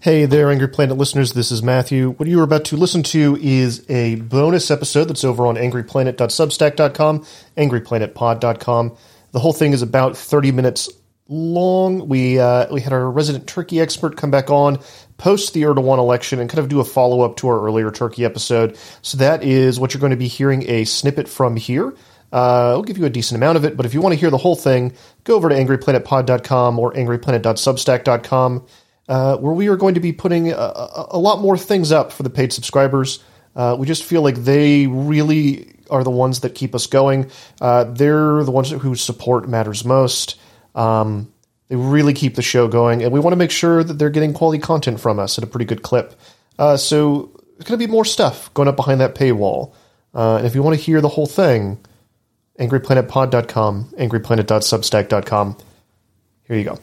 Hey there, Angry Planet listeners. This is Matthew. What you are about to listen to is a bonus episode that's over on angryplanet.substack.com, angryplanetpod.com. The whole thing is about 30 minutes long. We uh, we had our resident Turkey expert come back on post the Erdogan election and kind of do a follow up to our earlier Turkey episode. So that is what you're going to be hearing a snippet from here. Uh, I'll give you a decent amount of it, but if you want to hear the whole thing, go over to angryplanetpod.com or angryplanet.substack.com uh, where we are going to be putting a, a, lot more things up for the paid subscribers. Uh, we just feel like they really are the ones that keep us going. Uh, they're the ones whose support matters most. Um, they really keep the show going, and we want to make sure that they're getting quality content from us at a pretty good clip. Uh, so there's going to be more stuff going up behind that paywall. Uh, and if you want to hear the whole thing, angryplanetpod.com, angryplanet.substack.com. Here you go.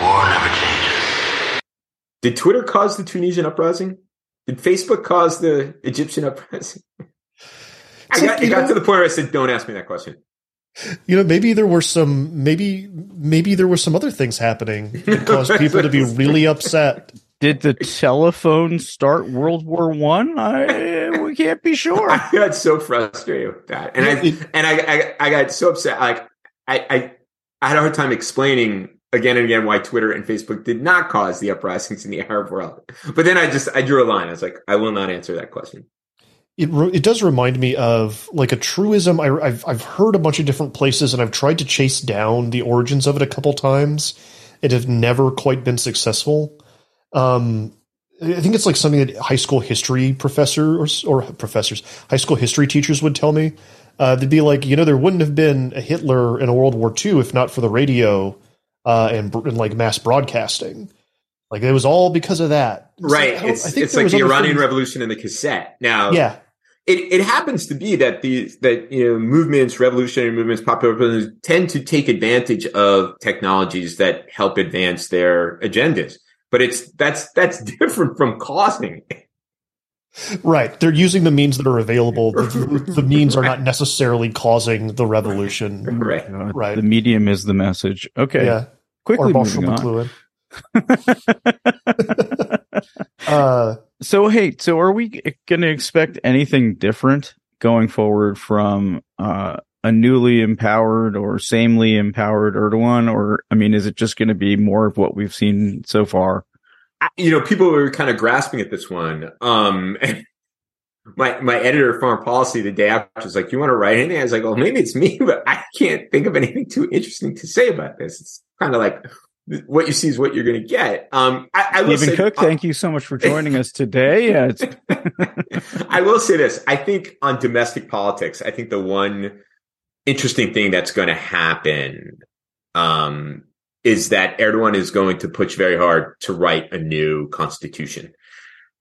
War never. Did Twitter cause the Tunisian uprising? Did Facebook cause the Egyptian uprising? I got, it got to the point where I said, "Don't ask me that question." You know, maybe there were some, maybe maybe there were some other things happening that caused people to be really upset. Did the telephone start World War One? I? I we can't be sure. I got so frustrated with that, and I and I, I, I got so upset. Like I, I I had a hard time explaining again and again why Twitter and Facebook did not cause the uprisings in the Arab world. But then I just I drew a line. I was like, I will not answer that question. It it does remind me of like a truism. I, have I've heard a bunch of different places, and I've tried to chase down the origins of it a couple times. It have never quite been successful. Um, I think it's like something that high school history professors or, or professors, high school history teachers would tell me. Uh, they'd be like, you know, there wouldn't have been a Hitler in a World War II if not for the radio uh, and, and like mass broadcasting. Like it was all because of that. Right. So it's it's like the Iranian things. Revolution and the cassette. Now, yeah, it, it happens to be that these that you know movements, revolutionary movements, popular movements tend to take advantage of technologies that help advance their agendas. But it's that's that's different from causing. Right. They're using the means that are available. The, the means are not necessarily causing the revolution. Right. Right. The medium is the message. Okay. Yeah. Quickly or moving on. uh, so hey, so are we going to expect anything different going forward from uh, a newly empowered or samely empowered Erdogan, or I mean, is it just going to be more of what we've seen so far? You know, people were kind of grasping at this one. Um, my my editor of foreign policy the day after was like, "You want to write anything?" I was like, "Well, maybe it's me, but I can't think of anything too interesting to say about this." It's kind of like what you see is what you're going to get. Um, I, I will Steven say, Cook, thank you so much for joining us today. Yeah, I will say this: I think on domestic politics, I think the one interesting thing that's going to happen um, is that Erdogan is going to push very hard to write a new constitution.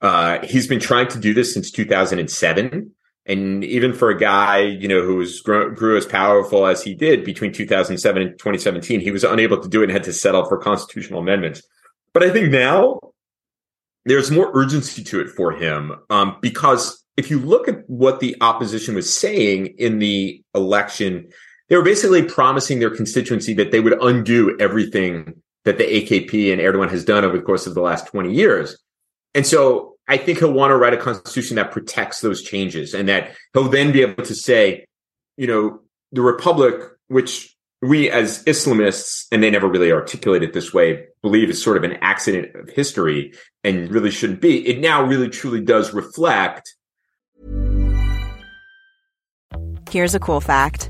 Uh, he's been trying to do this since 2007. And even for a guy, you know, who was grew, grew, as powerful as he did between 2007 and 2017, he was unable to do it and had to settle for constitutional amendments. But I think now there's more urgency to it for him um, because if you look at what the opposition was saying in the election, they were basically promising their constituency that they would undo everything that the AKP and Erdogan has done over the course of the last 20 years. And so I think he'll want to write a constitution that protects those changes and that he'll then be able to say, you know, the republic, which we as Islamists, and they never really articulate it this way, believe is sort of an accident of history and really shouldn't be. It now really truly does reflect. Here's a cool fact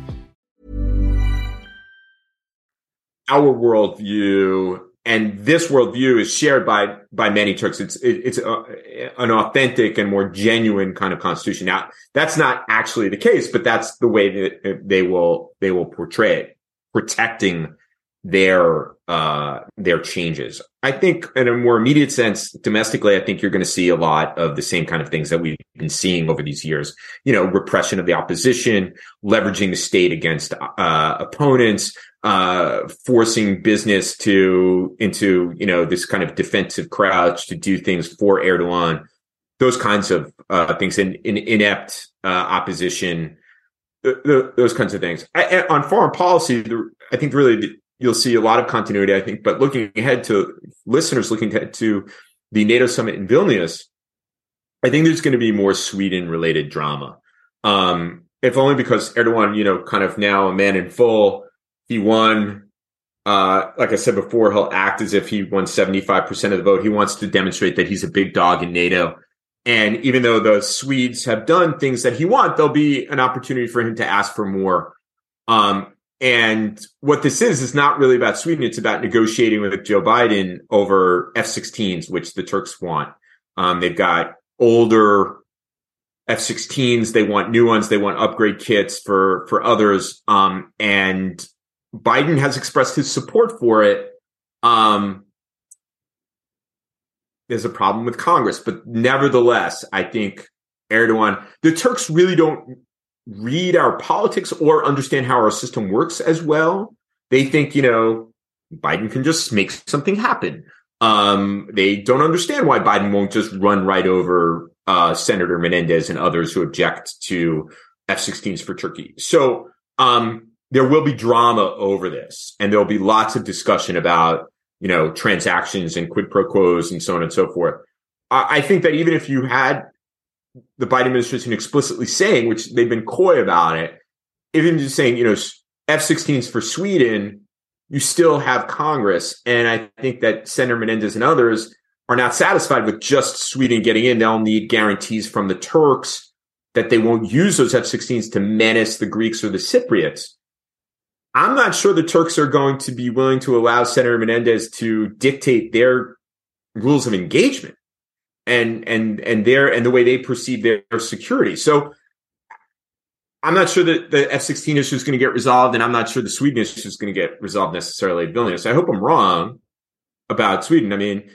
Our worldview and this worldview is shared by by many Turks. It's it, it's a, an authentic and more genuine kind of constitution. Now, that's not actually the case, but that's the way that they will they will portray it, protecting their uh their changes. I think in a more immediate sense, domestically, I think you're going to see a lot of the same kind of things that we've been seeing over these years. You know, repression of the opposition, leveraging the state against uh, opponents, uh, forcing business to into you know this kind of defensive crouch to do things for Erdogan, those kinds of uh, things, in, in inept uh, opposition, those kinds of things. I, on foreign policy, I think really you'll see a lot of continuity. I think, but looking ahead to listeners looking to the NATO summit in Vilnius, I think there's going to be more Sweden related drama. Um, if only because Erdogan, you know, kind of now a man in full he won. Uh, like I said before, he'll act as if he won 75% of the vote. He wants to demonstrate that he's a big dog in NATO. And even though the Swedes have done things that he wants, there'll be an opportunity for him to ask for more. Um, and what this is, is not really about Sweden. It's about negotiating with Joe Biden over F-16s, which the Turks want. Um, they've got older F-16s. They want new ones. They want upgrade kits for, for others. Um, and Biden has expressed his support for it. Um, there's a problem with Congress, but nevertheless, I think Erdogan, the Turks really don't read our politics or understand how our system works as well. They think, you know, Biden can just make something happen. Um, they don't understand why Biden won't just run right over uh, Senator Menendez and others who object to F-16s for Turkey. So, um, there will be drama over this and there'll be lots of discussion about, you know, transactions and quid pro quos and so on and so forth. I, I think that even if you had the Biden administration explicitly saying, which they've been coy about it, even just saying, you know, F-16s for Sweden, you still have Congress. And I think that Senator Menendez and others are not satisfied with just Sweden getting in. They'll need guarantees from the Turks that they won't use those F-16s to menace the Greeks or the Cypriots. I'm not sure the Turks are going to be willing to allow Senator Menendez to dictate their rules of engagement and and and their and the way they perceive their, their security. So I'm not sure that the F-16 issue is going to get resolved, and I'm not sure the Sweden issue is going to get resolved necessarily at Vilnius. I hope I'm wrong about Sweden. I mean,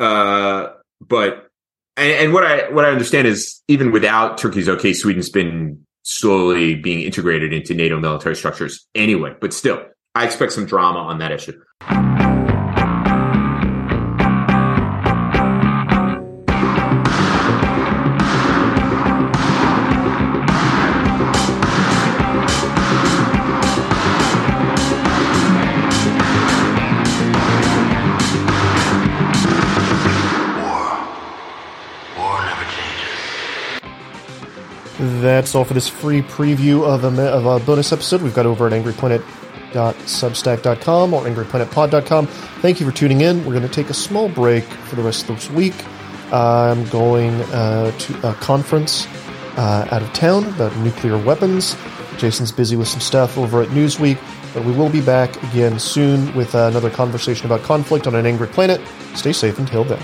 uh, but and, and what I what I understand is even without Turkey's okay, Sweden's been slowly being integrated into NATO military structures anyway. But still, I expect some drama on that issue. That's all for this free preview of a, of a bonus episode we've got over at angryplanet.substack.com or angryplanetpod.com. Thank you for tuning in. We're going to take a small break for the rest of this week. I'm going uh, to a conference uh, out of town about nuclear weapons. Jason's busy with some stuff over at Newsweek, but we will be back again soon with uh, another conversation about conflict on an angry planet. Stay safe until then.